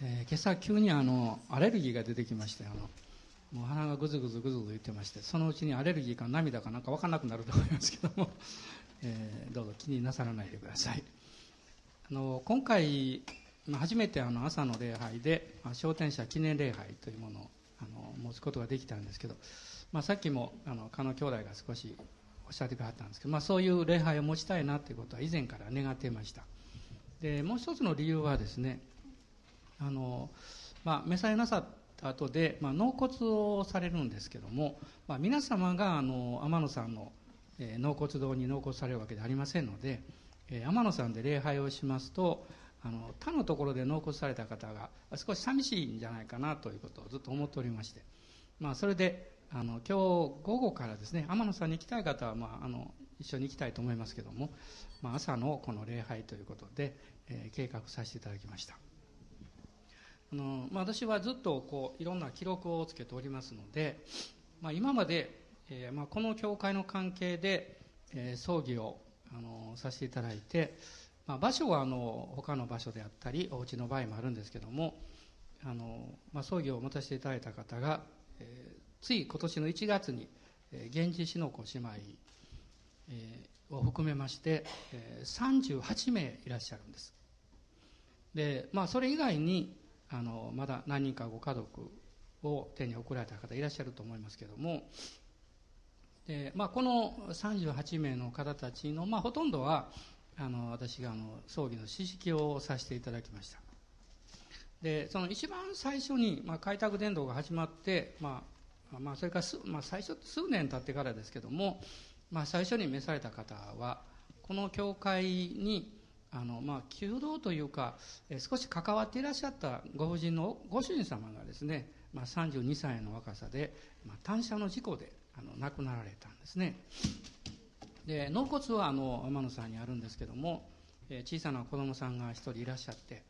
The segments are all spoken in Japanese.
えー、今朝急にあのアレルギーが出てきましてあのもう鼻がぐずぐずぐずぐず言ってましてそのうちにアレルギーか涙かなんか分かんなくなると思いますけども、えー、どうぞ気になさらないでください。あの今回初めてあの朝の礼拝で、まあ、商店者記念礼拝というものをあの持つことができたんですけど、まあ、さっきもあの加納兄弟が少しおっしゃってくださったんですけど、まあ、そういう礼拝を持ちたいなということは以前から願っていました。でもう一つの理由はですねあの、まあ、召されなさった後で、まあ、納骨をされるんですけども、まあ、皆様があの天野さんの、えー、納骨堂に納骨されるわけではありませんので、えー、天野さんで礼拝をしますとあの他のところで納骨された方が少し寂しいんじゃないかなということをずっと思っておりまして、まあ、それであの今日午後からですね天野さんに行きたい方は、まあ、あの一緒に行きたいと思いますけども、まあ、朝のこの礼拝ということで、えー、計画させていただきました。あの、まあ、私はずっとこういろんな記録をつけておりますので、まあ、今まで、えーまあ、この教会の関係で、えー、葬儀をあのさせていただいて、まあ、場所はあの他の場所であったりお家の場合もあるんですけどもあの、まあ、葬儀を持たせていただいた方が、えー、つい今年の1月に、えー、源氏篠子姉妹、えー、を含めまして、えー、38名いらっしゃるんです。で、まあ、それ以外にあのまだ何人かご家族を手に送られた方いらっしゃると思いますけども。で、まあ、この38名の方たちの、まあ、ほとんどはあの私があの葬儀の指揮をさせていただきました。でその一番最初に、まあ、開拓伝道が始まって、まあまあ、それからまあ、最初数年経ってからですけども、まあ、最初に召された方はこの教会にあの、まあ、弓道というか、え少し関わっていらっしゃったご婦人のご主人様がですね、まあ、32歳の若さで、まあ、単車の事故であの亡くなられたんですね。で納骨はあの天野さんにあるんですけども、えー、小さな子供さんが一人いらっしゃって、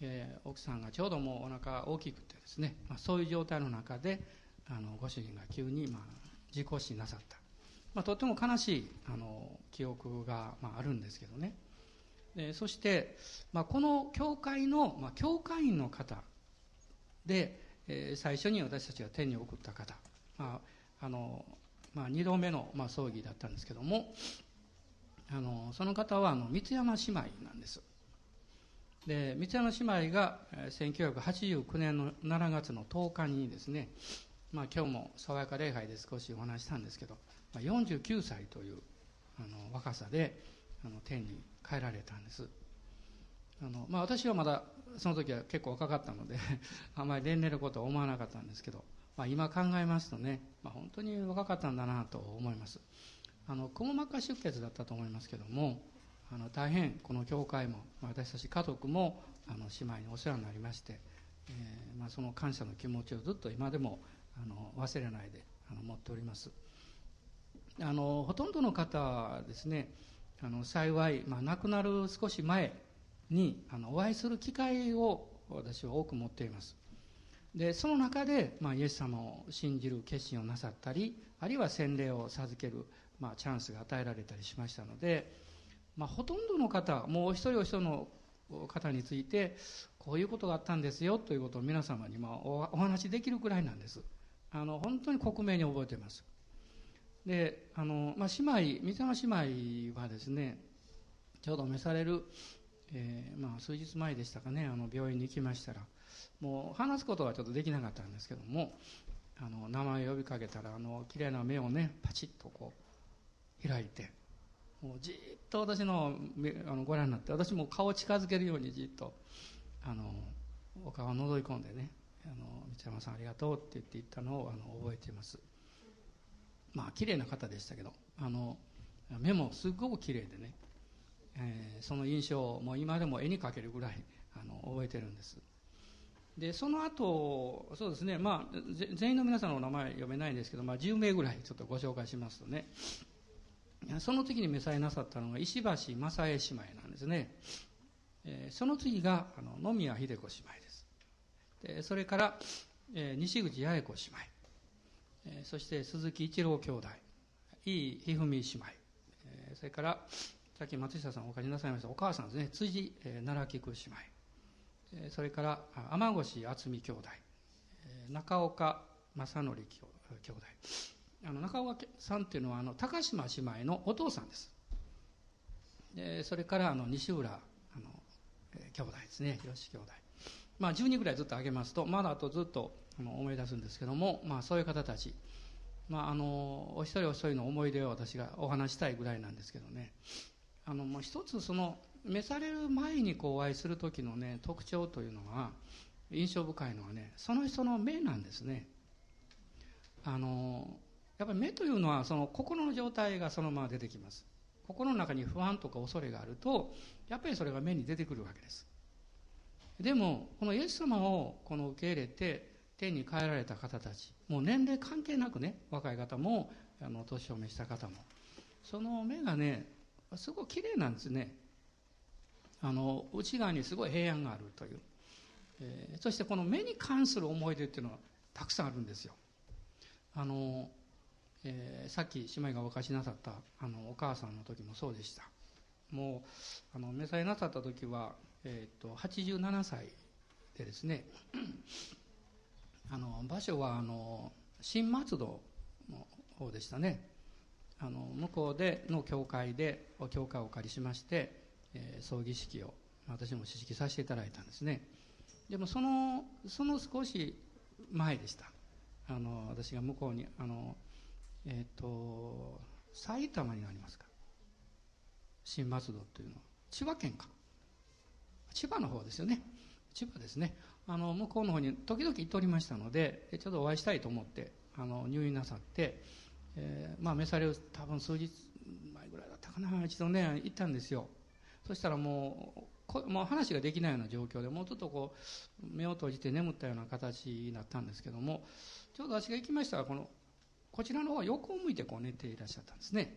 えー、奥さんがちょうどもうお腹大きくてですね、まあ、そういう状態の中であのご主人が急に、まあ、事故死なさった、まあ、とっても悲しいあの記憶が、まあ、あるんですけどね。でそして、まあ、この教会の、まあ、教会員の方で、えー、最初に私たちが天に送った方、まああのまあ、2度目の、まあ、葬儀だったんですけどもあのその方はあの三山姉妹なんです。で三山姉妹が1989年の7月の10日にですね、まあ、今日も爽やか礼拝で少しお話したんですけど、まあ、49歳というあの若さであの天に帰られたんです。あの、まあ、私はまだその時は結構若かったので あまり連れることは思わなかったんですけどまあ、今考えますとね、まあ、本当に若かったんだなと思います。あのくも膜下出血だったと思いますけどもあの大変この教会も私たち家族もあの姉妹にお世話になりまして、えーまあ、その感謝の気持ちをずっと今でもあの忘れないであの持っております。あのほとんどの方はですねあの幸い、まあ、亡くなる少し前にあのお会いする機会を私は多く持っています。でその中で、まあ、イエス様を信じる決心をなさったりあるいは洗礼を授ける、まあ、チャンスが与えられたりしましたので、まあ、ほとんどの方もう一人お一人の方についてこういうことがあったんですよということを皆様にまお話しできるくらいなんです。あの本当に克明に覚えています。であの、まあ、姉妹三山姉妹はですねちょうど召される、えーまあ、数日前でしたかねあの病院に行きましたらもう話すことはちょっとできなかったんですけどもあの名前を呼びかけたらあの綺麗な目をねパチッとこう開いてもうじっと私のあのご覧になって私も顔を近づけるようにじっとあのお顔を覗き込んでね「あの道山さんありがとう」って言って言ったのをあの覚えています。まあ綺麗な方でしたけどあの目もすっごく綺麗でね、えー、その印象をもう今でも絵に描けるぐらいあの覚えてるんです。でその後そうですねまあ全員の皆さんのお名前読めないんですけど、まあ、10名ぐらいちょっとご紹介しますとねその時に召されなさったのが石橋正恵姉妹なんですね、えー、その次があの野宮秀子姉妹です。でそれから、えー、西口八重子姉妹、そして鈴木一郎兄弟。井伊一二三姉妹、えー、それからさっき松下さんお借りなさいましたお母さんですね。辻、えー、奈良菊姉妹。それから天越渥美兄弟。中岡正則兄弟。あの中岡さんっていうのはあの高島姉妹のお父さんです。でそれからあの西浦あの、えー、兄弟ですね。広志兄弟。まあ10人ぐらいずっと挙げますとまだあとずっと思い出すんですけども、まあ、そういう方たち、まあ、あのお一人お一人の思い出を私がお話したいぐらいなんですけどね。あのもう一つその召される前にこうお会いする時のね特徴というのは印象深いのはねその人の目なんですね。あのやっぱり目というのはその心の状態がそのまま出てきます。心の中に不安とか恐れがあるとやっぱりそれが目に出てくるわけです。でもこのイエス様をこの受け入れて天に帰られた方たち。もう年齢関係なくね若い方もあの年を召した方も。その目がねすごい綺麗なんですね。あの内側にすごい平安があるという、えー、そしてこの目に関する思い出っていうのはたくさんあるんですよ。あの、えー、さっき姉妹がお貸しなさったあのお母さんの時もそうでした。もうあの召されなさった時は、えーと、87歳でですね。あの場所はあの新松戸の方でしたね。あの向こうでの教会で教会をお借りしましてえー、葬儀式を私も指揮させていただいたんですね。でもそのその少し前でした。あの私が向こうにあのえっ、ー、と埼玉になりますか。新松戸というのは。千葉県か。千葉の方ですよね。千葉ですね。あの向こうの方に時々行っておりましたのでちょっとお会いしたいと思ってあの入院なさって、えー、まあ召される多分数日前ぐらいだったかな一度ね行ったんですよ。そしたらもうこもう話ができないような状況でもうちょっとこう目を閉じて眠ったような形になったんですけどもちょうど私が行きましたらこのこちらの方は横を向いてこう寝ていらっしゃったんですね。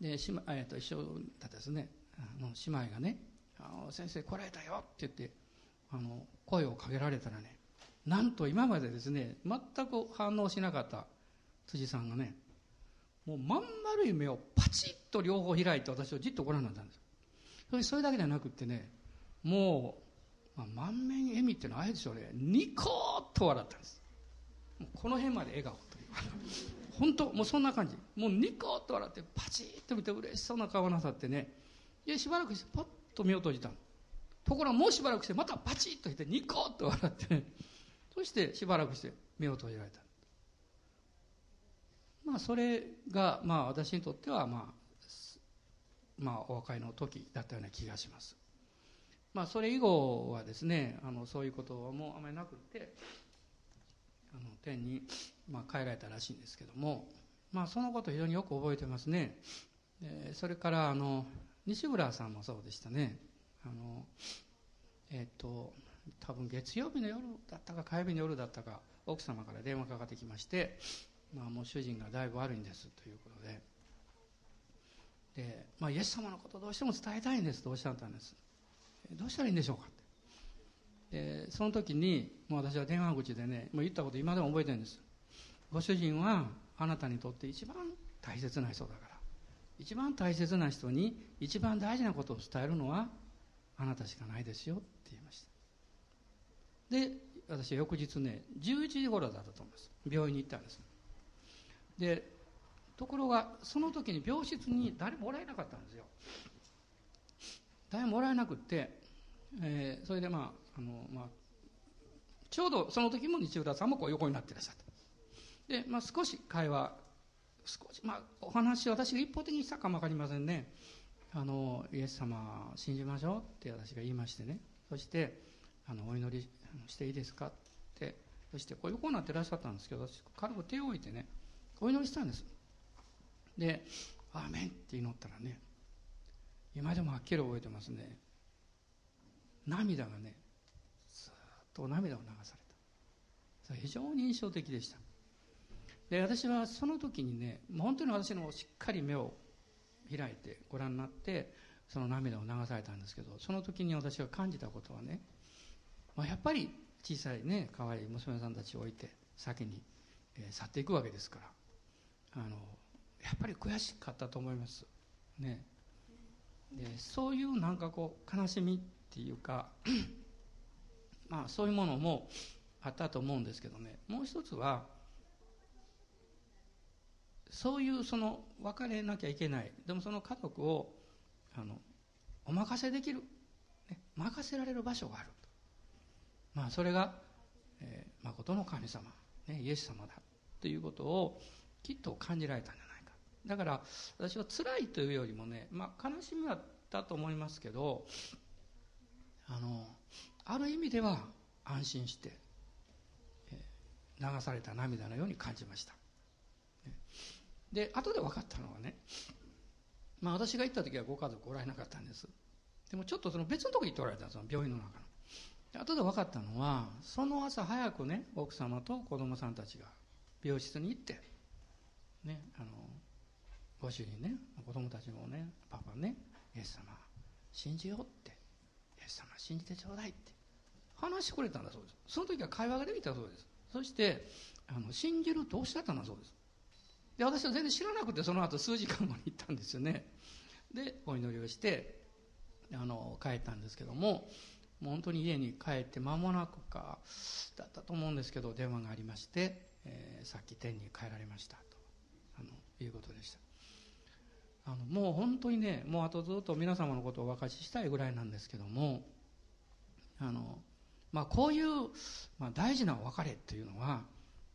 で姉妹、えー、と一緒だったですね。あの姉妹がね「あの先生来られたよ」って言ってあの声をかけられたらねなんと今までですね全く反応しなかった辻さんがねもうまん丸い目をパチッと両方開いて私をじっとご覧になったんですそれそれだけじゃなくってねもう、まあ、満面笑みっていうのはあれでしょうね。ニコーッと笑ったんです。もうこの辺まで笑顔という。本当もうそんな感じ。もうニコーッと笑ってパチッと見て嬉しそうな顔なさってね。でしばらくしてパッと目を閉じたところがもうしばらくしてまたパチッとしてニコッと笑って、そしてしばらくして目を閉じられた。まあそれがまあ私にとってはまあまあ、お別れの時だったような気がします。まあ、それ以後はですねあのそういうこともあまりなくてあの天に、まあ、帰られたらしいんですけども、まあ、そのこと非常によく覚えてますね、それからあの西村さんもそうでしたね。あのえっ、と多分月曜日の夜だったか火曜日の夜だったか奥様から電話かかってきまして、まあ、もう主人がだいぶ悪いんですということで。で、まあ、イエス様のことをどうしても伝えたいんですとおっしゃったんです。どうしたらいいんでしょうかって。でその時にもう私は電話口でねもう言ったこと今でも覚えてるんです。ご主人はあなたにとって一番大切な人だから。一番大切な人に一番大事なことを伝えるのはあなたしかないですよって言いました。で私は翌日ね11時頃だったと思います。病院に行ったんです。でところがその時に病室に誰もおられなかったんですよ。誰もおられなくって、えー、それでまああの、まあ、ちょうどその時も日浦さんもこう横になってらっしゃった。で、まあ、少し会話少し、まあ、お話私が一方的にしたかも分かりませんね。あのイエス様信じましょうって私が言いましてね。そしてあのお祈りしていいですかって。そしてこう横になってらっしゃったんですけど私軽く手を置いてねお祈りしたんです。で「アーメン」って祈ったらね今でもはっきり覚えてますね。涙がねずっと涙を流された。それ非常に印象的でした。で私はその時にねもう本当に私のしっかり目を開いてご覧になってその涙を流されたんですけどその時に私が感じたことはね、まあ、やっぱり小さいね可愛い娘さんたちを置いて先に、えー、去っていくわけですからあのやっぱり悔しかったと思います。ね。でそういうなんかこう悲しみっていうか まあそういうものもあったと思うんですけどね。もう一つはそういうその別れなきゃいけない。でもその家族をあのお任せできる、ね、任せられる場所があるまあそれが、えー、誠の神様、ね、イエス様だということをきっと感じられたんじゃないか。だから私は辛いというよりもね、まあ、悲しみはったと思いますけどあのある意味では安心して、えー、流された涙のように感じました、で後で分かったのはねまあ私が行った時はご家族おられなかったんです。でもちょっとその別のとこに行っておられたんですよ病院の中の。後で分かったのはその朝早くね奥様と子供さんたちが病室に行ってねあのご主人ね子供たちもねパパねイエス様信じようってイエス様信じてちょうだいって話してくれたんだそうです。その時は会話ができたそうです。そしてあの信じるとおっしゃったんだそうです。で私は全然知らなくてその後数時間後に行ったんですよね。でお祈りをしてあの帰ったんですけどももう本当に家に帰って間もなくかだったと思うんですけど電話がありまして、えー、さっき天に帰られましたとあのいうことでした。あのもう本当にねもうあとずっと皆様のことをお分かちしたいぐらいなんですけどもあの、まあ、こういう、まあ、大事なお別れっていうのは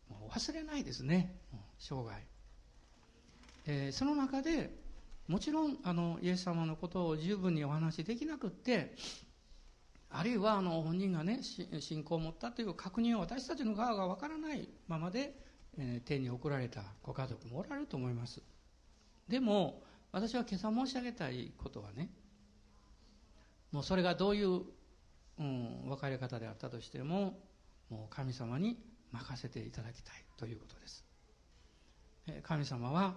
もう忘れないですね。生涯、えー、その中でもちろんあのイエス様のことを十分にお話しできなくってあるいはあの本人がね信仰を持ったという確認を私たちの側がわからないままで、えー、天に送られたご家族もおられると思います。でも私は今朝申し上げたいことはねもうそれがどういう、うん、別れ方であったとしてももう神様に任せていただきたいということです。神様は、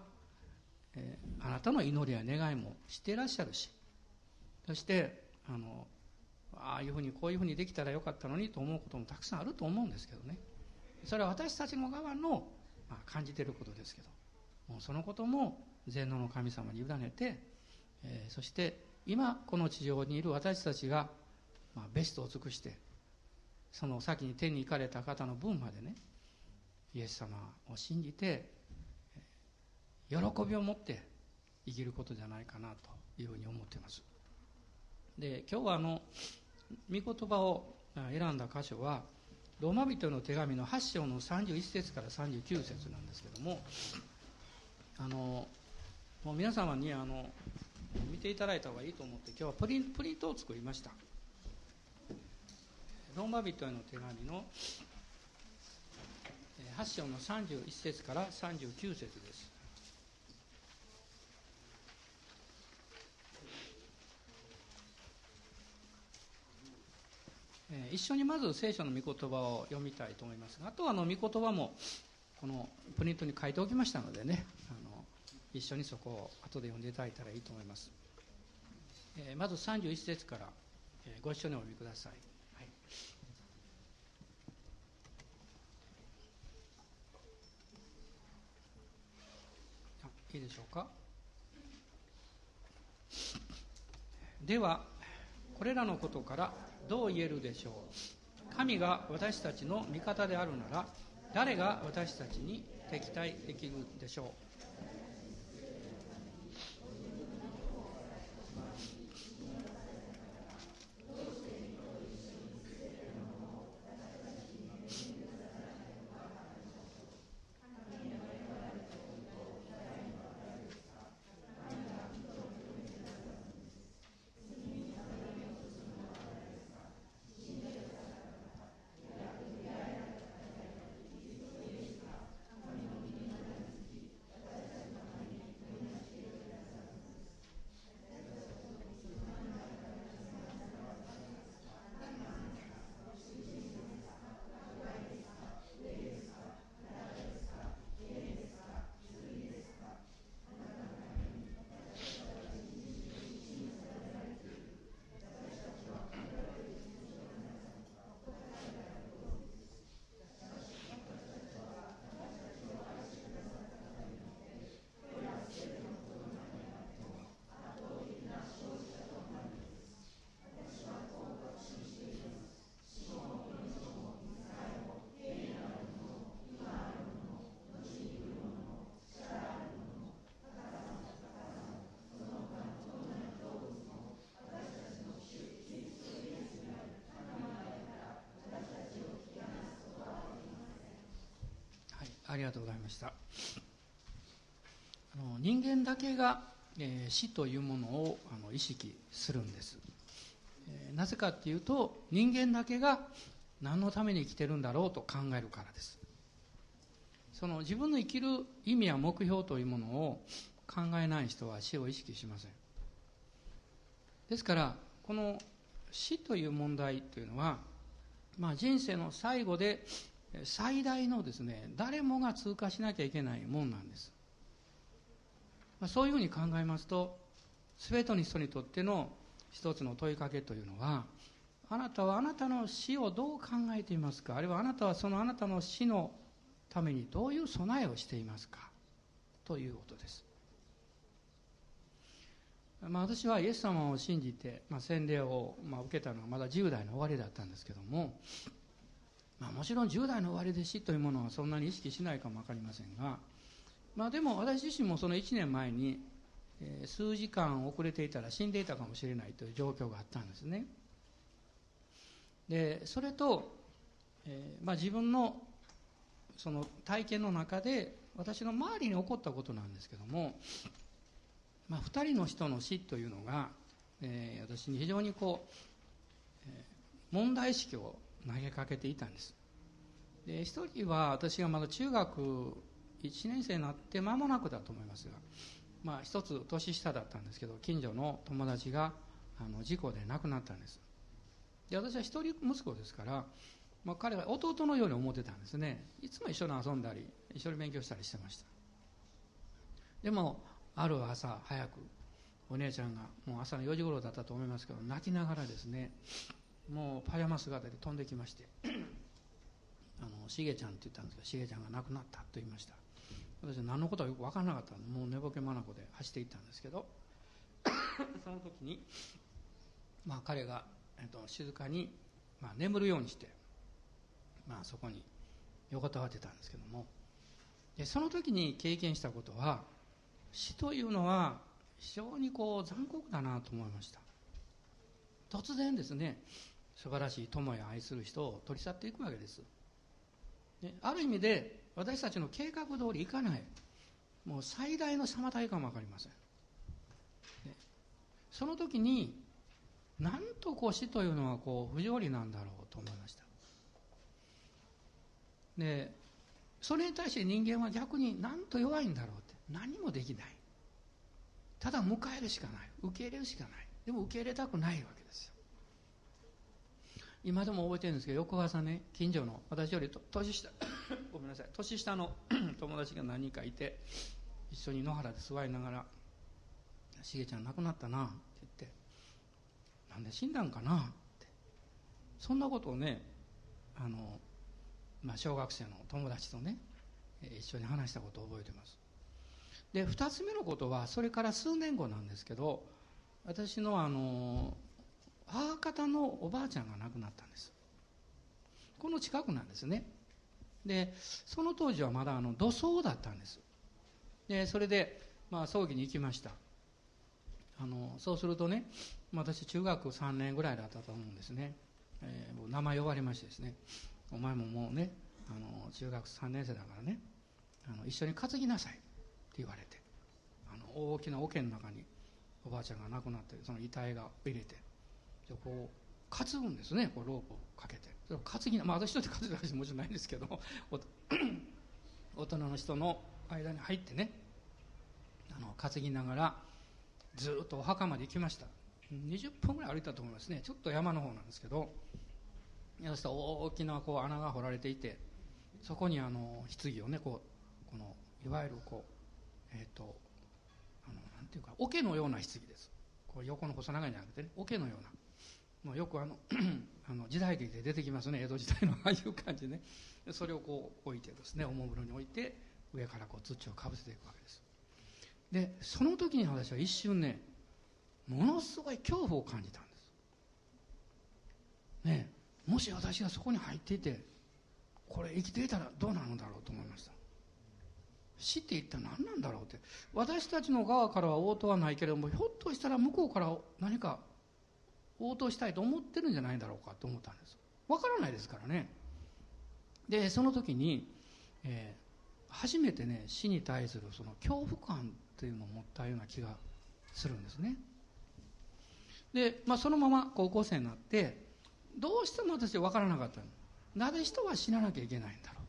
えー、あなたの祈りや願いも知っていらっしゃるしそしてあのああいうふうにこういうふうにできたらよかったのにと思うこともたくさんあると思うんですけどね。それは私たちの側の、まあ、感じていることですけどもうそのことも全能の神様に委ねて、えー、そして今この地上にいる私たちが、まあ、ベストを尽くしてその先に天に行かれた方の分までねイエス様を信じて喜びを持って生きることじゃないかなというふうに思っています。で今日はあの御言葉を選んだ箇所はローマ人の手紙の8章の31節から39節なんですけどもあのもう皆様にあの見ていただいた方がいいと思って今日はプリンプリントを作りました。ローマ人への手紙の8章の31節から39節です。一緒にまず聖書の御言葉を読みたいと思います。があとはあの御言葉もこのプリントに書いておきましたのでねあの一緒にそこを後で読んでいただいたらいいと思います、えー、まず31節から、えー、ご一緒にお読みください、はい、あいいでしょうか？ではこれらのことからどう言えるでしょう。神が私たちの味方であるなら誰が私たちに敵対できるでしょう。ありがとうございました。あの人間だけが、えー、死というものをあの意識するんです、えー、なぜかっていうと人間だけが何のために生きてるんだろうと考えるからです。その自分の生きる意味や目標というものを考えない人は死を意識しません。ですからこの死という問題というのは、まあ、人生の最後で最大のですね誰もが通過しなきゃいけないもんなんです、まあ、そういうふうに考えますと全ての人にとっての一つの問いかけというのはあなたはあなたの死をどう考えていますか？あるいはあなたはそのあなたの死のためにどういう備えをしていますか？ということです。まあ、私はイエス様を信じて、まあ、洗礼を、まあ、受けたのはまだ10代の終わりだったんですけども、まあ、もちろん10代の終わりで死というものはそんなに意識しないかも分かりませんが、まあ、でも私自身もその1年前に、えー、数時間遅れていたら死んでいたかもしれないという状況があったんですね。でそれと、えーまあ、自分のその体験の中で私の周りに起こったことなんですけどもまあ、2人の人の死というのが、えー、私に非常にこう、えー、問題意識を投げかけていたんです。で1人は私がまだ中学1年生になって間もなくだと思いますが、まあ、1つ年下だったんですけど近所の友達があの事故で亡くなったんです。で私は一人息子ですから、まあ、彼は弟のように思ってたんですね。いつも一緒に遊んだり一緒に勉強したりしてました。でもある朝早くお姉ちゃんがもう朝の4時頃だったと思いますけど泣きながらですねもうパジャマ姿で飛んできましてあのしげちゃんって言ったんですけどしげちゃんが亡くなったと言いました。私は何のことはよく分からなかったんでもう寝ぼけ眼で走っていったんですけど その時に、まあ、彼が、えっと、静かに、まあ、眠るようにして、まあ、そこに横たわってたんですけども。でその時に経験したことは死というのは非常にこう残酷だなと思いました。突然ですね素晴らしい友や愛する人を取り去っていくわけです、ね、ある意味で私たちの計画通りいかない。もう最大の妨げかも分かりません、ね、その時になんとこう死というのはこう不条理なんだろうと思いました。でそれに対して人間は逆になんと弱いんだろうって何もできない。ただ迎えるしかない。受け入れるしかない。でも受け入れたくないわけ。今でも覚えてるんですけど翌朝ね近所の私より年下 ごめんなさい年下の 友達が何人かいて一緒に野原で座りながら「しげちゃん亡くなったな」って言って「なんで死んだんかな?」ってそんなことをねあの、まあ、小学生の友達とね一緒に話したことを覚えてますで2つ目のことはそれから数年後なんですけど私のあの母方のおばあちゃんが亡くなったんです。この近くなんですね。でその当時はまだあの土葬だったんです。でそれで、まあ、葬儀に行きました。あのそうするとね私中学3年ぐらいだったと思うんですね、えー、名前呼ばれましてですね。お前ももうねあの中学3年生だからねあの一緒に担ぎなさい。って言われてあの大きな桶の中におばあちゃんが亡くなってその遺体が入れて。でこう担ぐんですねこうロープをかけて。担ぎな、まあ、私一人で担ぐわけじゃもちろんないんですけど 大人の人の間に入ってねあの担ぎながらずっとお墓まで行きました。20分ぐらい歩いたと思いますね。ちょっと山の方なんですけどそしたら大きなこう穴が掘られていてそこにあの棺をねこうこのいわゆるこうえっ、ー、とあのなんていうか桶のような棺です。こう横の細長いんじゃなくてね桶のようなもうよくあの あの時代劇で出てきますね。江戸時代のああいう感じでね。それをこう置いてですねおもむろに置いて上からこう土をかぶせていくわけです。でその時に私は一瞬ねものすごい恐怖を感じたんです。ねもし私がそこに入っていてこれ生きていたらどうなるんだろうと思いました。死って一体何なんだろうって。私たちの側からは応答はないけれどもひょっとしたら向こうから何か応答したいと思ってるんじゃないだろうかと思ったんです。わからないですからね。でその時に、え初めてね死に対するその恐怖感っていうのを持ったような気がするんですね。で、まあ、そのまま高校生になってどうしても私分からなかったなぜ人は死ななきゃいけないんだろ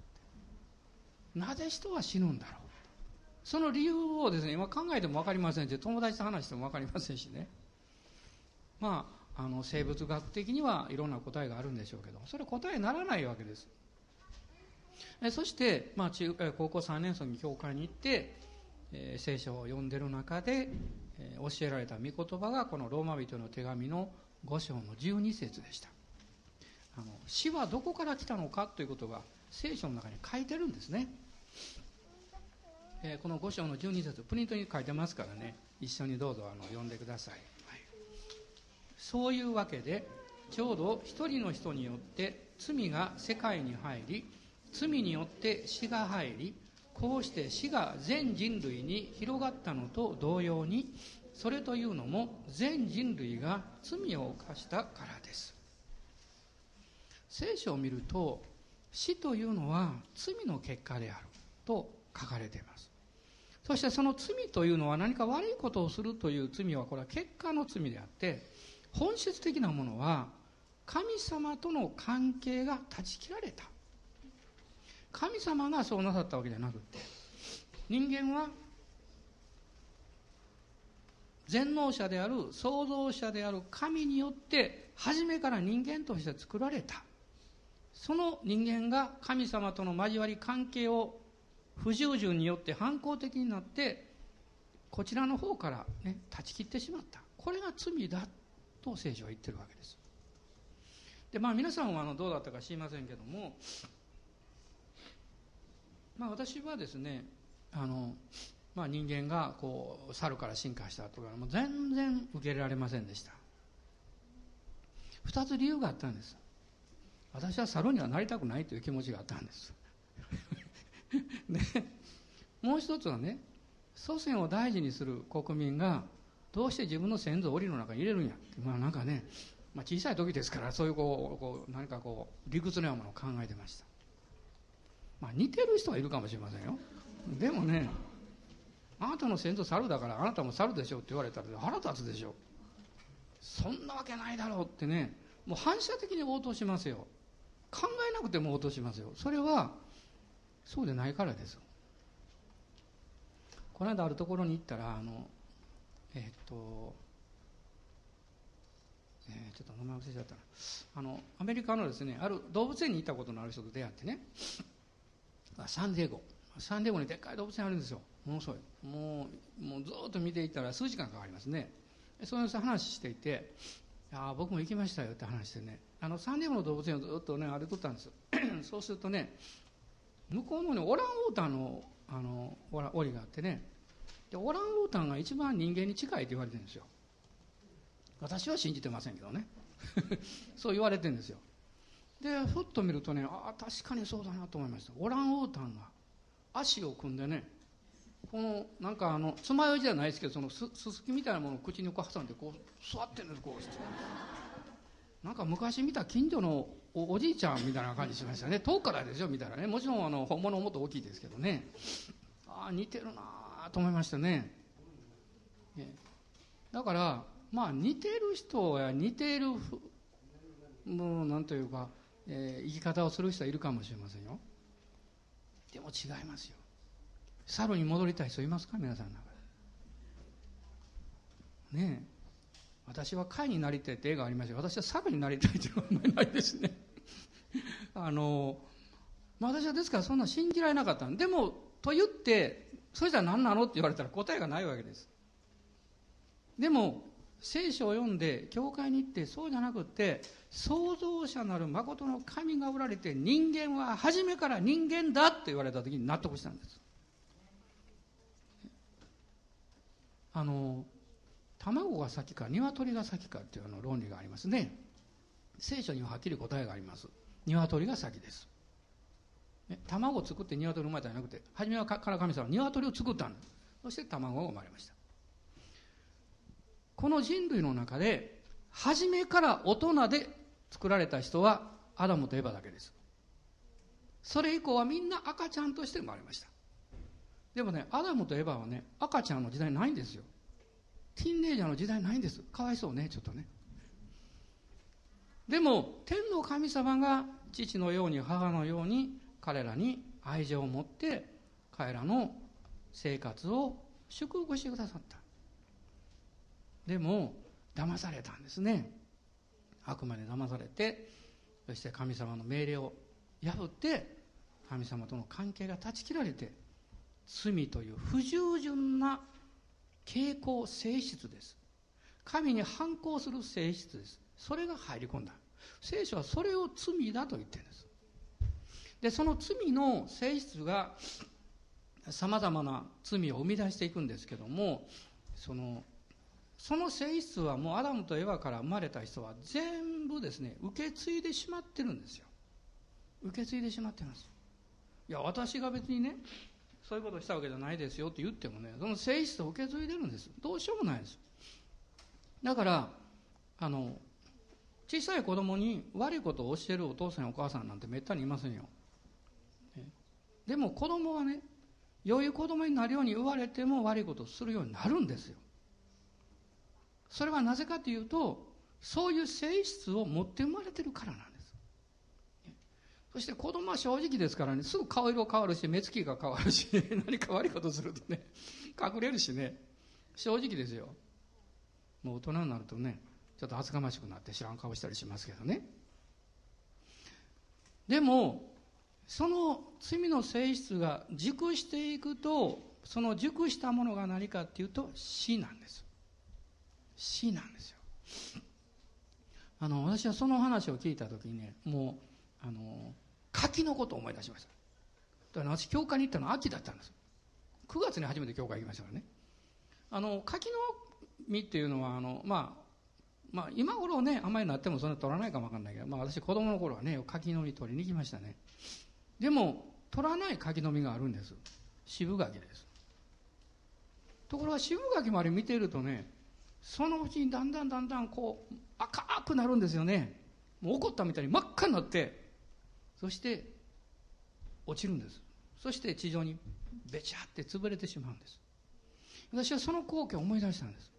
うなぜ人は死ぬんだろうその理由をですね今考えても分かりませんし友達と話しても分かりませんしね。まああの生物学的にはいろんな答えがあるんでしょうけどそれ答えにならないわけです。えそして、まあ、中高校3年生に教会に行って、えー、聖書を読んでる中で、えー、教えられた御言葉がこのローマ人の手紙の5章の12節でした。あの死はどこから来たのかということが聖書の中に書いてるんですね、えー、この5章の12節プリントに書いてますからね。一緒にどうぞあの読んでくださ、い、そういうわけでちょうど一人の人によって罪が世界に入り罪によって死が入りこうして死が全人類に広がったのと同様にそれというのも全人類が罪を犯したからです。聖書を見ると死というのは罪の結果であると書かれています。そしてその罪というのは何か悪いことをするという罪はこれは結果の罪であって本質的なものは神様との関係が断ち切られた。神様がそうなさったわけじゃなくて人間は全能者である創造者である神によって初めから人間として作られた。その人間が神様との交わり関係を不従順によって反抗的になってこちらの方から、ね、断ち切ってしまった。これが罪だと聖書は言ってるわけです。でまあ皆さんはあのどうだったか知りませんけどもまあ私はですねあの、まあ、人間がこう猿から進化したとかもう全然受け入れられませんでした。2つ理由があったんです。私は猿にはなりたくないという気持ちがあったんです。でもう一つはね祖先を大事にする国民がどうして自分の先祖を檻の中に入れるんやって。まあなんかね、まあ、小さい時ですからそういうこうこう何かこう理屈のようなものを考えてました。まあ似てる人はいるかもしれませんよ。でもねあなたの先祖猿だからあなたも猿でしょって言われたら腹立つでしょ。そんなわけないだろうってねもう反射的に応答しますよ。考えなくても応答しますよ。それはそうでないからです。この間あるところに行ったらあのえ、っとえー、ちょっと名前忘れちゃったな。あのアメリカのですねある動物園に行ったことのある人と出会ってね。サンディエゴ。サンディエゴにでっかい動物園あるんですよ。ものすごい。もうもうずっと見ていたら数時間かかりますね。そういう話していてあ僕も行きましたよって話してね。あのサンディエゴの動物園をずっとね歩いとったんですよ。そうするとね向こうのねオランウータンのあの檻があってね。でオランウータンが一番人間に近いと言われてるんですよ。私は信じてませんけどね。そう言われてるんですよ。でふっと見るとねああ確かにそうだなと思いました。オランウータンが足を組んでねこのなんかあの爪楊枝じゃないですけどそのすすきみたいなものを口にこう挟んでこう座ってるんですこうしてなんか昔見た近所のおじいちゃんみたいな感じしましたね。遠くからですよ見たらね。もちろんあの本物もっと大きいですけどね。ああ似てるなと思いましたね。だからまあ似てる人や似てるもうなんというか、えー、生き方をする人はいるかもしれませんよ。でも違いますよ。猿に戻りたい人いますか？皆さんの中で。ねえ。私は貝になりたいって絵がありました私は猿になりたいっていうのはあんまりないですね。あの、まあ、私はですからそんな信じられなかったでもと言ってそれじゃ何なのって言われたら答えがないわけです。でも聖書を読んで教会に行ってそうじゃなくって創造者なる誠の神がおられて人間は初めから人間だって言われた時に納得したんです。あの卵が先か鶏が先かっていうの論理がありますね。聖書にははっきり答えがあります。鶏が先です。卵を作って鶏を生まれたんじゃなくて初めはから神様は鶏を作ったんですそして卵が生まれました。この人類の中で初めから大人で作られた人はアダムとエバだけです。それ以降はみんな赤ちゃんとして生まれました。でもねアダムとエバはね赤ちゃんの時代ないんですよ。ティンネイジャーの時代ないんです。かわいそうねちょっとね。でも天の神様が父のように母のように彼らに愛情を持って彼らの生活を祝福してくださった。でも騙されたんですね。悪魔に騙されてそして神様の命令を破って神様との関係が断ち切られて罪という不従順な傾向性質です。神に反抗する性質です。それが入り込んだ。聖書はそれを罪だと言ってるんです。でその罪の性質がさまざまな罪を生み出していくんですけどもそのその性質はもうアダムとエヴァから生まれた人は全部ですね受け継いでしまってるんですよ。受け継いでしまってます。いや私が別にねそういうことしたわけじゃないですよって言ってもねその性質を受け継いでるんです。どうしようもないです。だからあの小さい子供に悪いことを教えるお父さんやお母さんなんてめったにいませんよ。でも子供はね良い子供になるように言われても悪いことをするようになるんですよ。それはなぜかというとそういう性質を持って生まれてるからなんです。そして子供は正直ですからねすぐ顔色変わるし目つきが変わるし 何か悪いことするとね隠れるしね。正直ですよ。もう大人になるとねちょっと恥ずかましくなって知らん顔したりしますけどね。でもその罪の性質が熟していくとその熟したものが何かっていうと死なんです。死なんですよ。あの私はその話を聞いた時にねもうあの柿のことを思い出しました。だから私教会に行ったのは秋だったんです。9月に初めて教会行きましたからね。あの柿の実っていうのはあの、まあ、まあ今頃ねあんまりなってもそんな取らないかもわかんないけど、まあ、私子供の頃はね柿の実取りに行きましたね。でも取らない柿の実があるんです。渋柿です。ところが渋柿まで見ているとねそのうちにだんだんだんだんこう赤くなるんですよね。もう怒ったみたいに真っ赤になってそして落ちるんです。そして地上にべちゃって潰れてしまうんです。私はその光景を思い出したんです。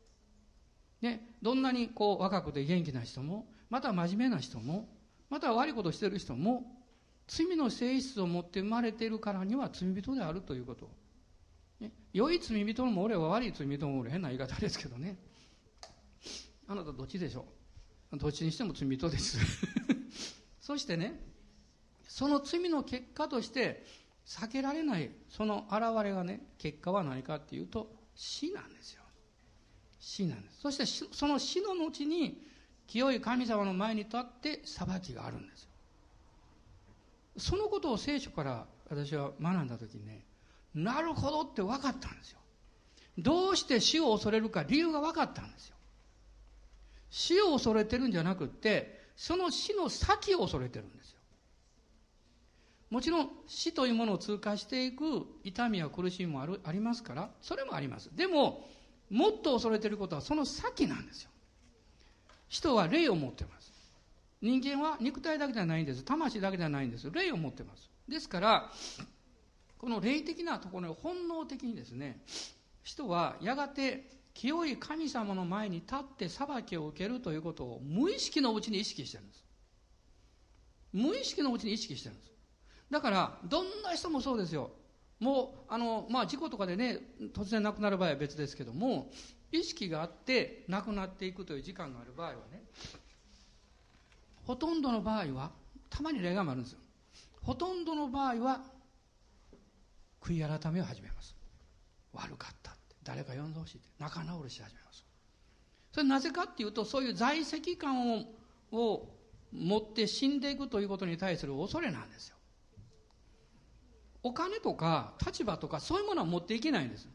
ね、どんなにこう若くて元気な人もまた真面目な人もまた悪いことしてる人も罪の性質を持って生まれているからには罪人であるということ。ね、良い罪人も俺は悪い罪人も俺変な言い方ですけどね。あなたどっちでしょう？どっちにしても罪人です。そしてねその罪の結果として避けられないその現れがね結果は何かっていうと死なんですよ。死なんです。そしてその死の後に清い神様の前に立って裁きがあるんですよ。そのことを聖書から私は学んだ時にねなるほどって分かったんですよ。どうして死を恐れるか理由が分かったんですよ。死を恐れてるんじゃなくってその死の先を恐れてるんですよ。もちろん死というものを通過していく痛みや苦しみもあるありますからそれもあります。でももっと恐れてることはその先なんですよ。人は霊を持ってます。人間は肉体だけじゃないんです。魂だけじゃないんです。霊を持ってます。ですからこの霊的なところに本能的にですね人はやがて清い神様の前に立って裁きを受けるということを無意識のうちに意識してるんです。無意識のうちに意識してるんです。だからどんな人もそうですよ。もうあの、まあ、事故とかでね突然亡くなる場合は別ですけども意識があって亡くなっていくという時間がある場合はねほとんどの場合はたまに例があるんですよ。ほとんどの場合は悔い改めを始めます。悪かったって。誰か呼んでほしいって。仲直りし始めます。それなぜかっていうとそういう在籍感をを持って死んでいくということに対する恐れなんですよ。お金とか立場とかそういうものは持っていけないんです。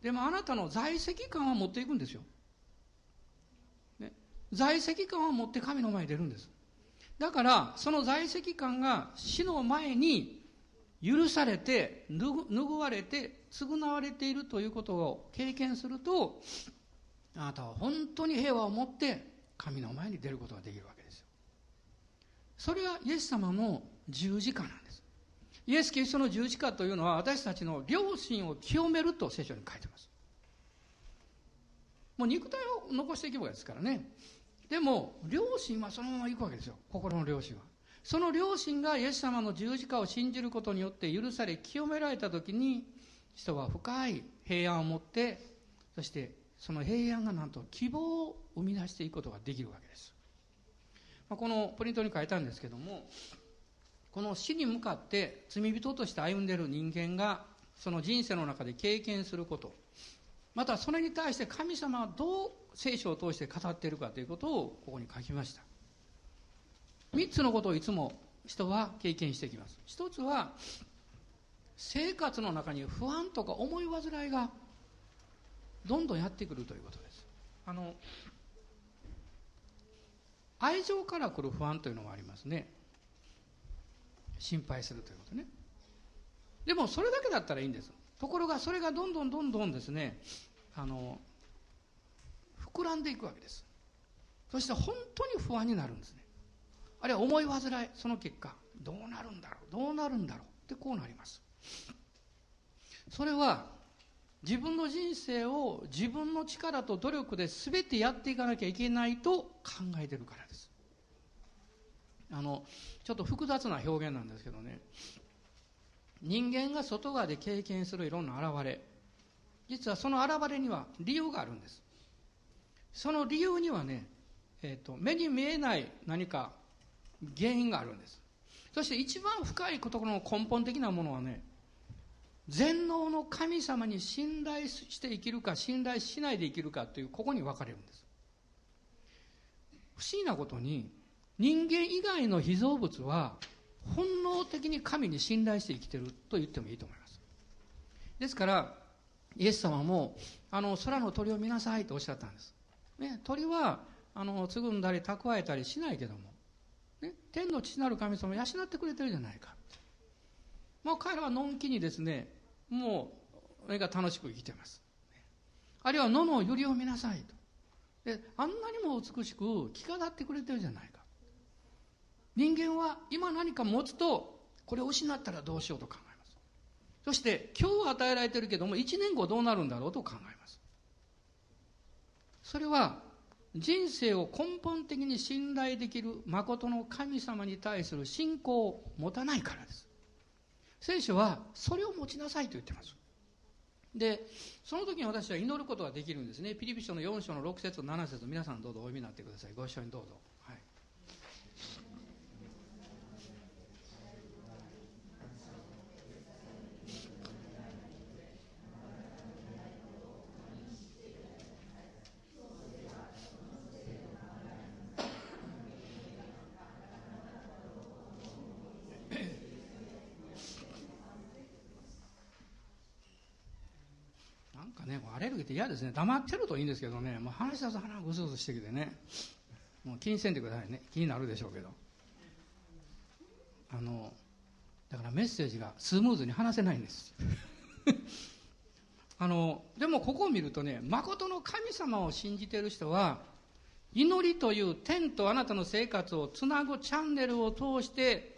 でもあなたの在籍感は持っていくんですよ、ね、在籍感は持って神の前に出るんです。だからその在籍感が死の前に許されて拭われて償われているということを経験するとあなたは本当に平和を持って神の前に出ることができるわけですよそれはイエス様の十字架なんですイエス・キリストの十字架というのは私たちの良心を清めると聖書に書いてます。もう肉体を残していけばいいですからね。でも、良心はそのままいくわけですよ。心の良心は。その良心がイエス様の十字架を信じることによって許され、清められた時に、人は深い平安を持って、そしてその平安がなんと希望を生み出していくことができるわけです。まあ、このプリントに書いたんですけども、この死に向かって罪人として歩んでいる人間がその人生の中で経験することまたそれに対して神様はどう聖書を通して語っているかということをここに書きました。3つのことをいつも人は経験してきます。一つは生活の中に不安とか思い煩いがどんどんやってくるということです。あの愛情から来る不安というのがありますね。心配するということね。でもそれだけだったらいいんです。ところがそれがどんどんどんどんですねあの膨らんでいくわけです。そして本当に不安になるんですね。あるいは思い煩いその結果どうなるんだろうどうなるんだろうってこうなります。それは自分の人生を自分の力と努力で全てやっていかなきゃいけないと考えてるからです。あのちょっと複雑な表現なんですけどね。人間が外側で経験するいろんな現れ。実はその現れには理由があるんです。その理由にはね、えーと、目に見えない何か原因があるんです。そして一番深いところの根本的なものはね全能の神様に信頼して生きるか信頼しないで生きるかというここに分かれるんです。不思議なことに人間以外の被造物は本能的に神に信頼して生きてると言ってもいいと思います。ですからイエス様もあの空の鳥を見なさいとおっしゃったんです、ね、鳥はあの継ぐんだり蓄えたりしないけども、ね、天の父なる神様養ってくれてるじゃないか。もう彼らはのんきにですねもう絵が楽しく生きてます。あるいは野の百合を見なさいと。であんなにも美しく着飾ってくれてるじゃないか。人間は今何か持つとこれを失ったらどうしようと考えます。そして今日与えられてるけども1年後どうなるんだろうと考えます。それは人生を根本的に信頼できる誠の神様に対する信仰を持たないからです。聖書はそれを持ちなさいと言ってます。でその時に私は祈ることができるんですね。ピリピ書の4章の6節7節。皆さんどうぞお読みになってください。ご一緒にどうぞ。て嫌ですね。黙ってるといいんですけどね。もう話し出す鼻がぐずぐずしてきてね。もう気にせんでくださいね。気になるでしょうけど。あのだからメッセージがスムーズに話せないんです。あのでもここを見るとね誠の神様を信じてる人は祈りという天とあなたの生活をつなぐチャンネルを通して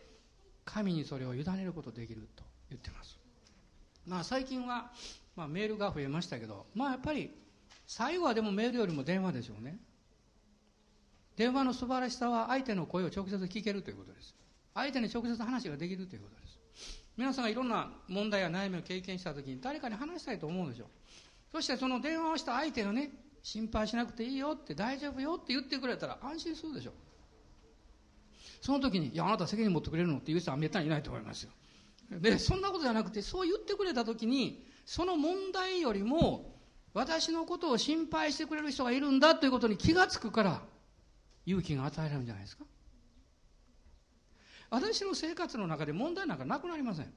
神にそれを委ねることできると言ってます。まあ最近はまあ、メールが増えましたけど、まあ、やっぱり最後はでもメールよりも電話でしょうね。電話の素晴らしさは相手の声を直接聞けるということです。相手に直接話ができるということです。皆さんがいろんな問題や悩みを経験した時に誰かに話したいと思うでしょう。そしてその電話をした相手がね心配しなくていいよって大丈夫よって言ってくれたら安心するでしょう。その時に「いやあなた責任持ってくれるの?」って言う人はめったにいないと思いますよ。でそんなことじゃなくてそう言ってくれた時にその問題よりも私のことを心配してくれる人がいるんだということに気がつくから勇気が与えられるんじゃないですか。私の生活の中で問題なんかなくなりません。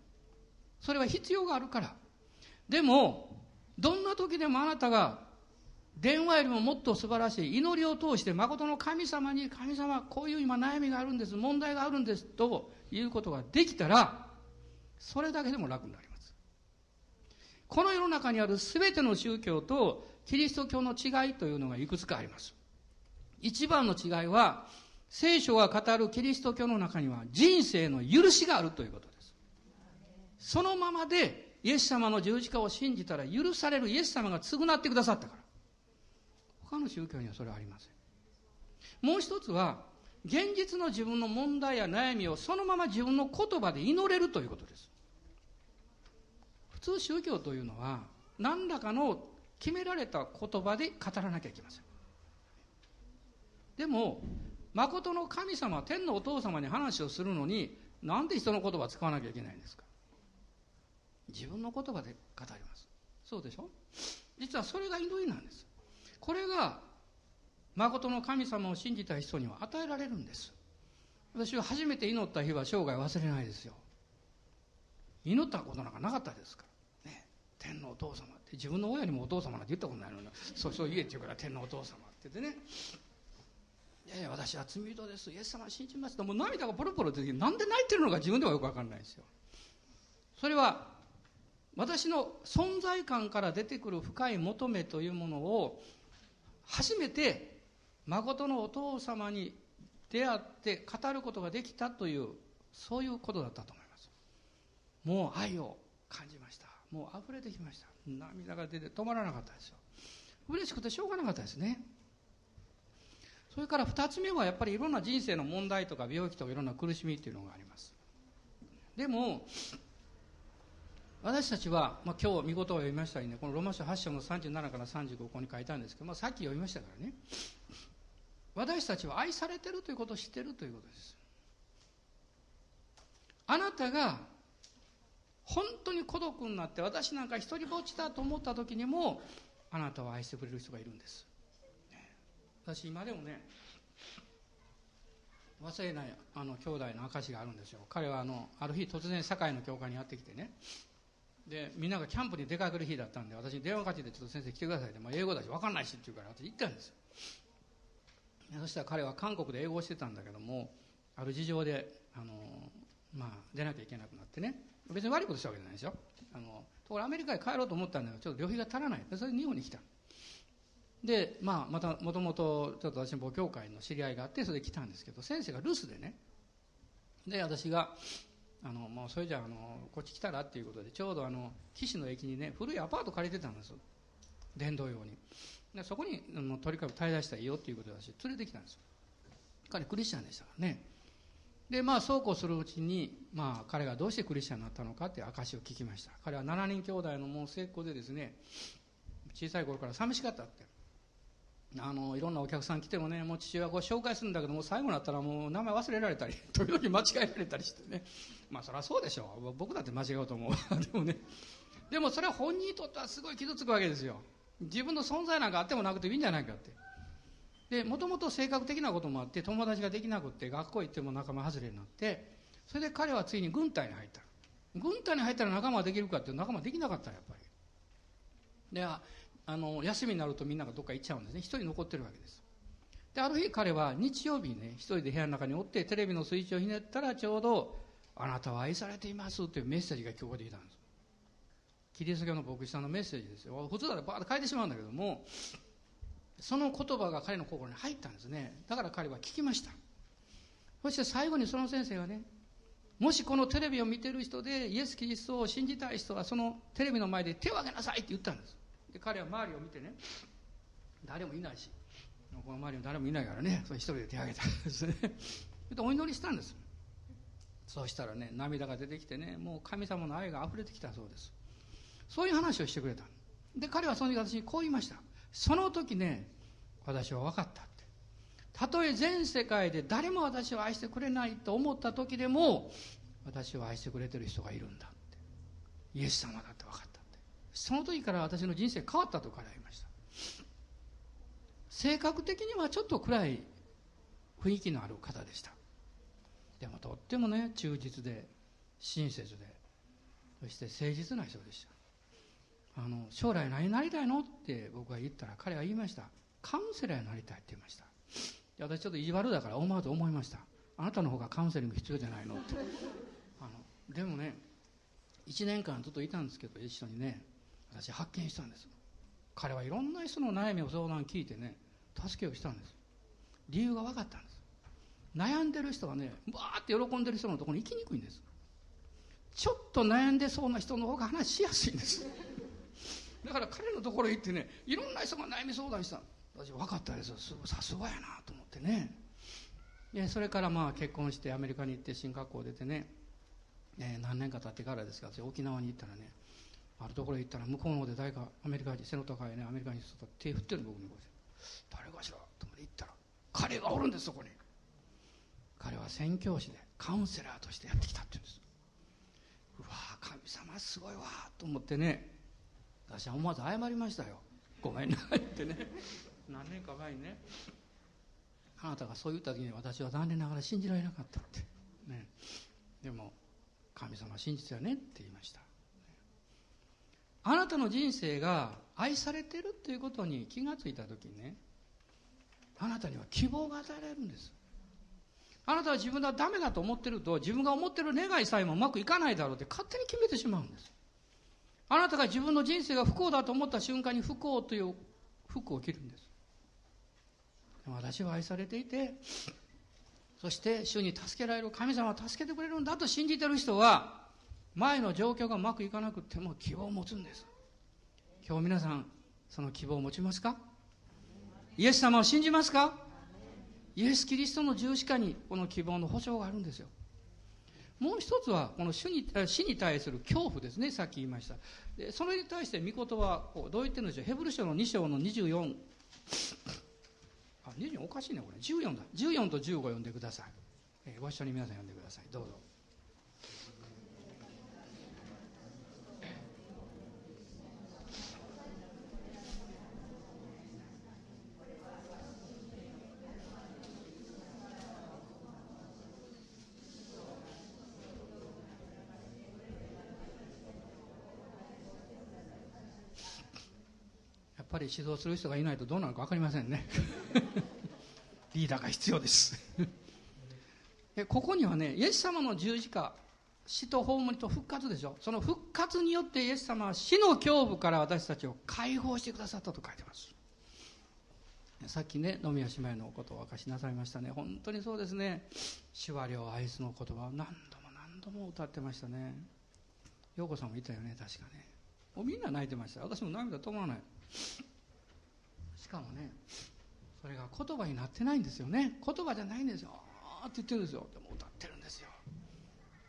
それは必要があるから。でもどんな時でもあなたが電話よりももっと素晴らしい祈りを通して誠の神様に神様こういう今悩みがあるんです問題があるんですということができたらそれだけでも楽になりますこの世の中にある全ての宗教とキリスト教の違いというのがいくつかあります。一番の違いは、聖書が語るキリスト教の中には人生の許しがあるということです。そのままでイエス様の十字架を信じたら許されるイエス様が償ってくださったから他の宗教にはそれはありませんもう一つは現実の自分の問題や悩みをそのまま自分の言葉で祈れるということです。普通宗教というのは何らかの決められた言葉で語らなきゃいけません。でも誠の神様天のお父様に話をするのになんで人の言葉使わなきゃいけないんですか。自分の言葉で語ります。そうでしょ？実はそれが祈りなんです。これが誠の神様を信じた人には与えられるんです。私は初めて祈った日は生涯忘れないですよ。祈ったことなんかなかったですから。ね。天のお父様って自分の親にもお父様なんて言ったことないのに。そうそう言えって言うから天のお父様って言ってね。いやいや私は罪人です。イエス様信じますと。もう涙がポロポロ出てなんで泣いてるのか自分ではよく分かんないですよ。それは私の存在感から出てくる深い求めというものを初めて誠のお父様に出会って語ることができたというそういうことだったと思います。もう愛を感じました。もう溢れてきました。涙が出て止まらなかったですよ。嬉しくてしょうがなかったですね。それから2つ目はやっぱりいろんな人生の問題とか病気とかいろんな苦しみっていうのがあります。でも私たちは、まあ、今日見事を読みましたようにねこのロマ書8章の37から35ここに書いたんですけど、まあ、さっき読みましたからね。私たちは愛されてるということを知ってるということです。あなたが本当に孤独になって私なんか一人ぼっちだと思った時にもあなたを愛してくれる人がいるんです、私今でもね忘れないあの兄弟の証があるんですよ。彼はあのある日突然堺の教会にやってきてね。でみんながキャンプに出かける日だったんで私に電話かけてちょっと先生来てくださいって、まあ、英語だし分かんないしって言うから私行ったんですよ。そしたら彼は韓国で英語をしてたんだけどもある事情であの、まあ、出なきゃいけなくなってね。別に悪いことしたわけじゃないですよ。あのところアメリカへ帰ろうと思ったんだけどちょっと旅費が足らない。でそれで日本に来た。で、まあ、またもともとちょっと私も母教会の知り合いがあってそれで来たんですけど先生が留守でね。で私があのもうそれじゃあのこっち来たらっていうことでちょうどあの岸の駅にね古いアパート借りてたんです電動用に。そこにあのとにかく滞在したらいいよっていうことだし連れてきたんですよ。彼クリスチャンでしたからね。でまあそうこうするうちに、まあ、彼がどうしてクリスチャンになったのかっていう証を聞きました。彼は7人兄弟のもう末っ子でですね小さい頃から寂しかったって。あのいろんなお客さん来てもねもう父親こう紹介するんだけども最後になったらもう名前忘れられたり 時々間違えられたりしてね。まあそりゃそうでしょう。僕だって間違うと思う でもね。でもそれは本人にとってはすごい傷つくわけですよ。自分の存在なんかあってもなくていいんじゃないかって。でもともと性格的なこともあって友達ができなくって学校行っても仲間外れになってそれで彼はついに軍隊に入った。軍隊に入ったら仲間ができるかって仲間できなかったやっぱり。であの休みになるとみんながどっか行っちゃうんですね。一人残ってるわけです。である日彼は日曜日にね一人で部屋の中におってテレビのスイッチをひねったらちょうど「あなたは愛されています」というメッセージが聞こえてきたんです。キリスト教の牧師さんのメッセージですよ。普通だとバーッと書いてしまうんだけどもその言葉が彼の心に入ったんですね。だから彼は聞きました。そして最後にその先生がねもしこのテレビを見てる人でイエス・キリストを信じたい人はそのテレビの前で手を挙げなさいって言ったんです。で彼は周りを見てね誰もいないしこの周りに誰もいないからねそれ一人で手を挙げたんですね。でお祈りしたんです。そうしたらね涙が出てきてねもう神様の愛が溢れてきたそうです。そういう話をしてくれたで彼はその時私にこう言いました。その時ね私は分かったって。たとえ全世界で誰も私を愛してくれないと思った時でも私を愛してくれてる人がいるんだって。イエス様だって分かったって。その時から私の人生変わったと彼は言いました。性格的にはちょっと暗い雰囲気のある方でした。でもとってもね忠実で親切でそして誠実な人でした。あの将来何になりたいのって僕が言ったら彼は言いました。カウンセラーになりたいって言いました。私ちょっと意地悪だから思わず思いました。あなたの方がカウンセリング必要じゃないのって。あのでもね1年間ずっといたんですけど一緒にね私発見したんです。彼はいろんな人の悩みを相談聞いてね助けをしたんです。理由が分かったんです。悩んでる人はねわーって喜んでる人のところに行きにくいんです。ちょっと悩んでそうな人の方が話しやすいんです。だから彼のところへ行ってねいろんな人が悩み相談した私分かったですよ。さすがやなと思ってね。でそれからまあ結婚してアメリカに行って進学校出てね。ね何年か経ってからですが沖縄に行ったらねあるところへ行ったら向こうの方で誰かアメリカ人背の高いねアメリカ人と手振ってる僕にこう誰かしらと思って行ったら彼がおるんですそこに。彼は宣教師でカウンセラーとしてやってきたって言うんです。うわ神様すごいわと思ってね。私は思わず謝りましたよ。ごめんなってね。何年か前にね。あなたがそう言った時に私は残念ながら信じられなかったって。ね。でも神様は真実やねって言いました。あなたの人生が愛されてるということに気がついた時にねあなたには希望が与えられるんです。あなたは自分がダメだと思ってると自分が思ってる願いさえもうまくいかないだろうって勝手に決めてしまうんですあなたが自分の人生が不幸だと思った瞬間に不幸という服を着るんです。私は愛されていてそして主に助けられる神様は助けてくれるんだと信じてる人は前の状況がうまくいかなくても希望を持つんです。今日皆さんその希望を持ちますか？イエス様を信じますか？イエス・キリストの十字架にこの希望の保証があるんですよ。もう一つはこの主に死に対する恐怖ですね。さっき言いました。でそれに対して御言葉はどう言ってるんでしょう。ヘブル書の2章の24あ24おかしいねこれ。14だ。14と15読んでください、えー、ご一緒に皆さん読んでください。どうぞぱり指導する人がいないとどうなるか分かりませんね。リーダーが必要です。ここにはねイエス様の十字架死と葬りと復活でしょ。その復活によってイエス様は死の恐怖から私たちを解放してくださったと書いてます。さっきね飲み屋姉妹のことを明かしなさいましたね。本当にそうですね。手話量愛すの言葉を何度も何度も歌ってましたね。陽子さんもいたよね確かね。もうみんな泣いてました。私も涙止まらないしかもねそれが言葉になってないんですよね。言葉じゃないんですよ。って言ってるんですよ。でも歌ってるんですよ。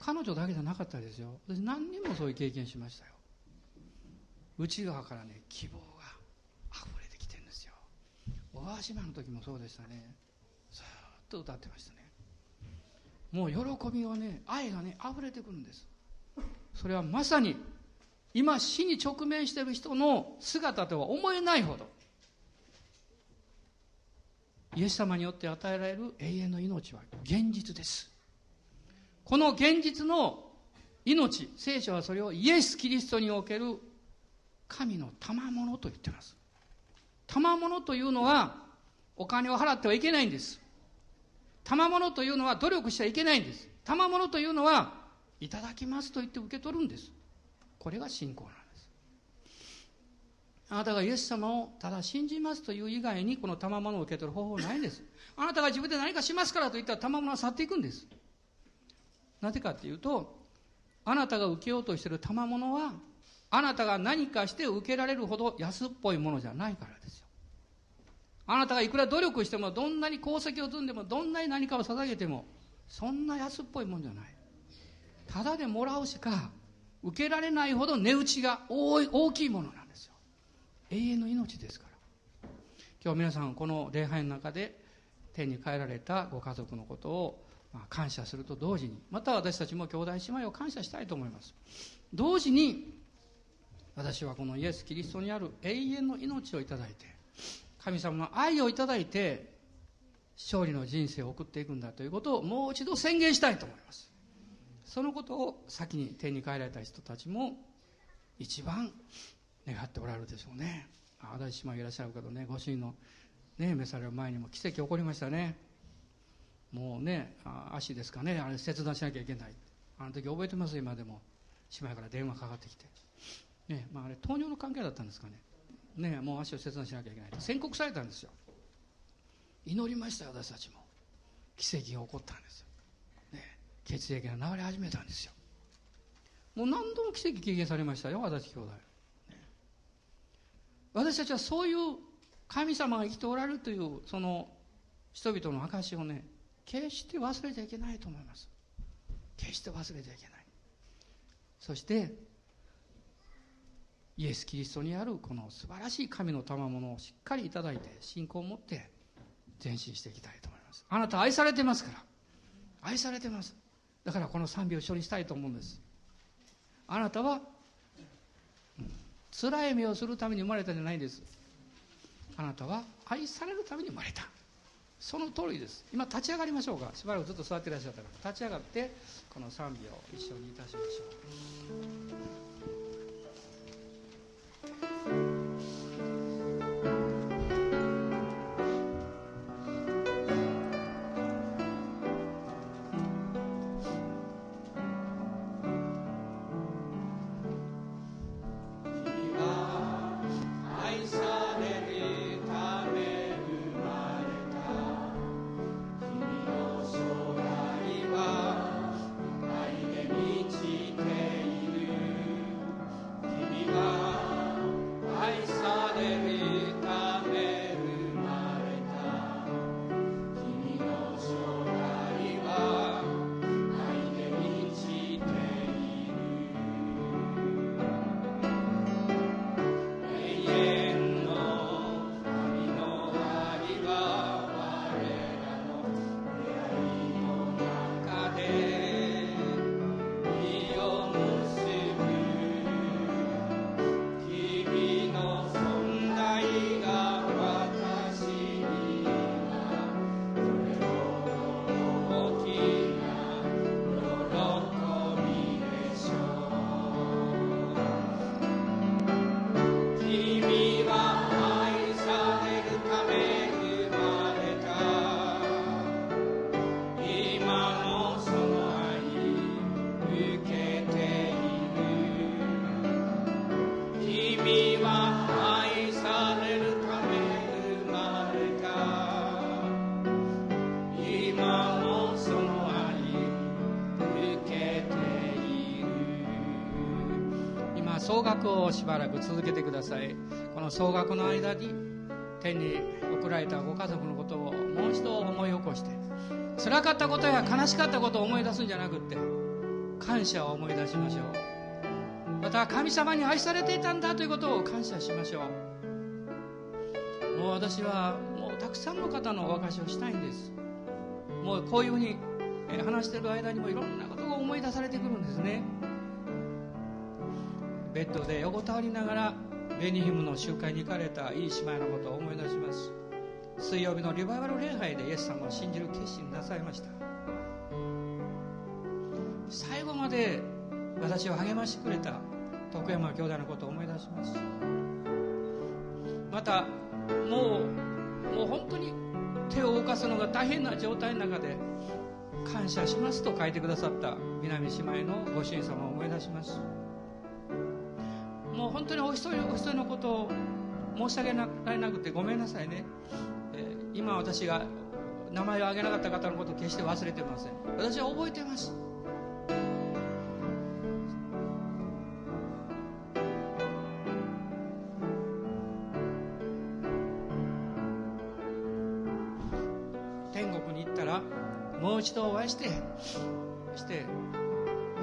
彼女だけじゃなかったですよ。私何人もそういう経験しましたよ。内側からね希望が溢れてきてるんですよ。小川島の時もそうでしたね。ずっと歌ってましたね。もう喜びがね愛がね溢れてくるんです。それはまさに今死に直面している人の姿とは思えないほどイエス様によって与えられる永遠の命は現実です。この現実の命聖書はそれをイエス・キリストにおける神の賜物と言ってます。賜物というのはお金を払ってはいけないんです。賜物というのは努力しちゃいけないんです。賜物というのはいただきますと言って受け取るんです。これが信仰なんです。あなたがイエス様をただ信じますという以外にこの賜物を受け取る方法はないんです。あなたが自分で何かしますからと言ったら賜物は去っていくんです。なぜかっていうとあなたが受けようとしている賜物はあなたが何かして受けられるほど安っぽいものじゃないからですよ。あなたがいくら努力してもどんなに功績を積んでもどんなに何かを捧げてもそんな安っぽいもんじゃない。ただでもらうしか受けられないほど値打ちが大きいもの。な永遠の命ですから。今日皆さんこの礼拝の中で天に帰られたご家族のことを感謝すると同時にまた私たちも兄弟姉妹を感謝したいと思います。同時に私はこのイエス・キリストにある永遠の命をいただいて神様の愛をいただいて勝利の人生を送っていくんだということをもう一度宣言したいと思います。そのことを先に天に帰られた人たちも一番願っておられるでしょうね。私姉妹いらっしゃるけどねご主人のね召される前にも奇跡起こりましたね。もうね足ですかね。あれ切断しなきゃいけない。あの時覚えてます？今でも。姉妹から電話かかってきて。ねまああれ糖尿の関係だったんですかね。ねもう足を切断しなきゃいけない。と宣告されたんですよ。祈りましたよ私たちも。奇跡が起こったんですよ。血液が流れ始めたんですよ。もう何度も奇跡経験されましたよ私兄弟。私たちはそういう神様が生きておられるというその人々の証をね決して忘れちゃいけないと思います。決して忘れちゃいけない。そしてイエス・キリストにあるこの素晴らしい神の賜物をしっかりいただいて信仰を持って前進していきたいと思います。あなた愛されてますから。愛されてます。だからこの賛美を処理したいと思うんです。あなたは、辛い目をするために生まれたんじゃないんです。あなたは愛されるために生まれた。その通りです。今立ち上がりましょうか。しばらくずっと座っていらっしゃったから。立ち上がってこの賛美を一緒にいたしましょう。しばらく続けてください。この総額の間に天に送られたご家族のことをもう一度思い起こして辛かったことや悲しかったことを思い出すんじゃなくって感謝を思い出しましょう。また神様に愛されていたんだということを感謝しましょう。もう私はもうたくさんの方のお証しをしたいんです。もうこういうふうに話してる間にもいろんなことが思い出されてくるんですね。ベッドで横たわりながらベニヒムの集会に行かれたいい姉妹のことを思い出します。水曜日のリバイバル礼拝でイエス様を信じる決心なさいました。最後まで私を励ましてくれた徳山兄弟のことを思い出します。またもうもう本当に手を動かすのが大変な状態の中で感謝しますと書いてくださった南姉妹のご主人様を思い出します。もう本当にお一人お一人のことを申し上げられなくてごめんなさいね、えー、今私が名前を挙げなかった方のことを決して忘れてません。私は覚えてます。天国に行ったらもう一度お会いしてして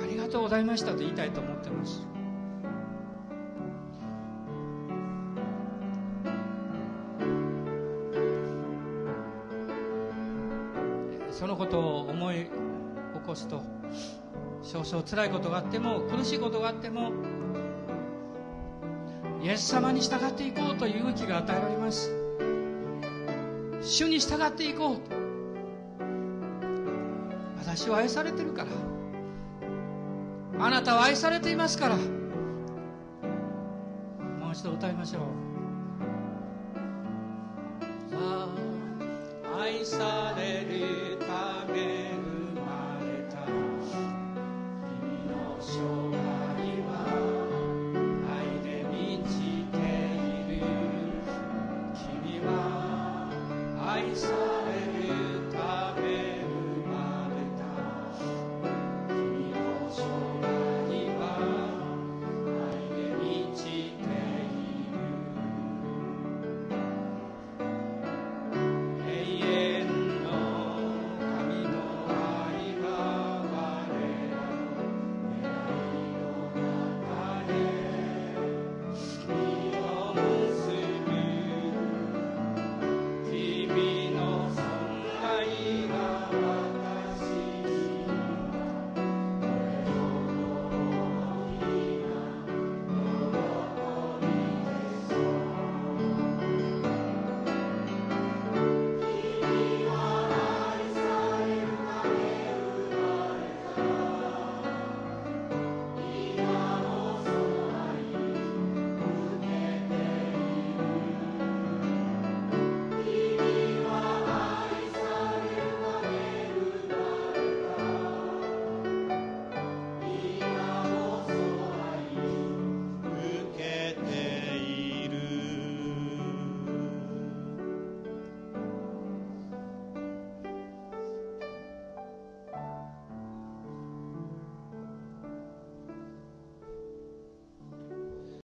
ありがとうございましたと言いたいと思ってます。こすと少々辛いことがあっても苦しいことがあってもイエス様に従っていこうという勇気が与えられます。主に従っていこうと。私は愛されてるから。あなたは愛されていますから。もう一度歌いましょう。愛されるため。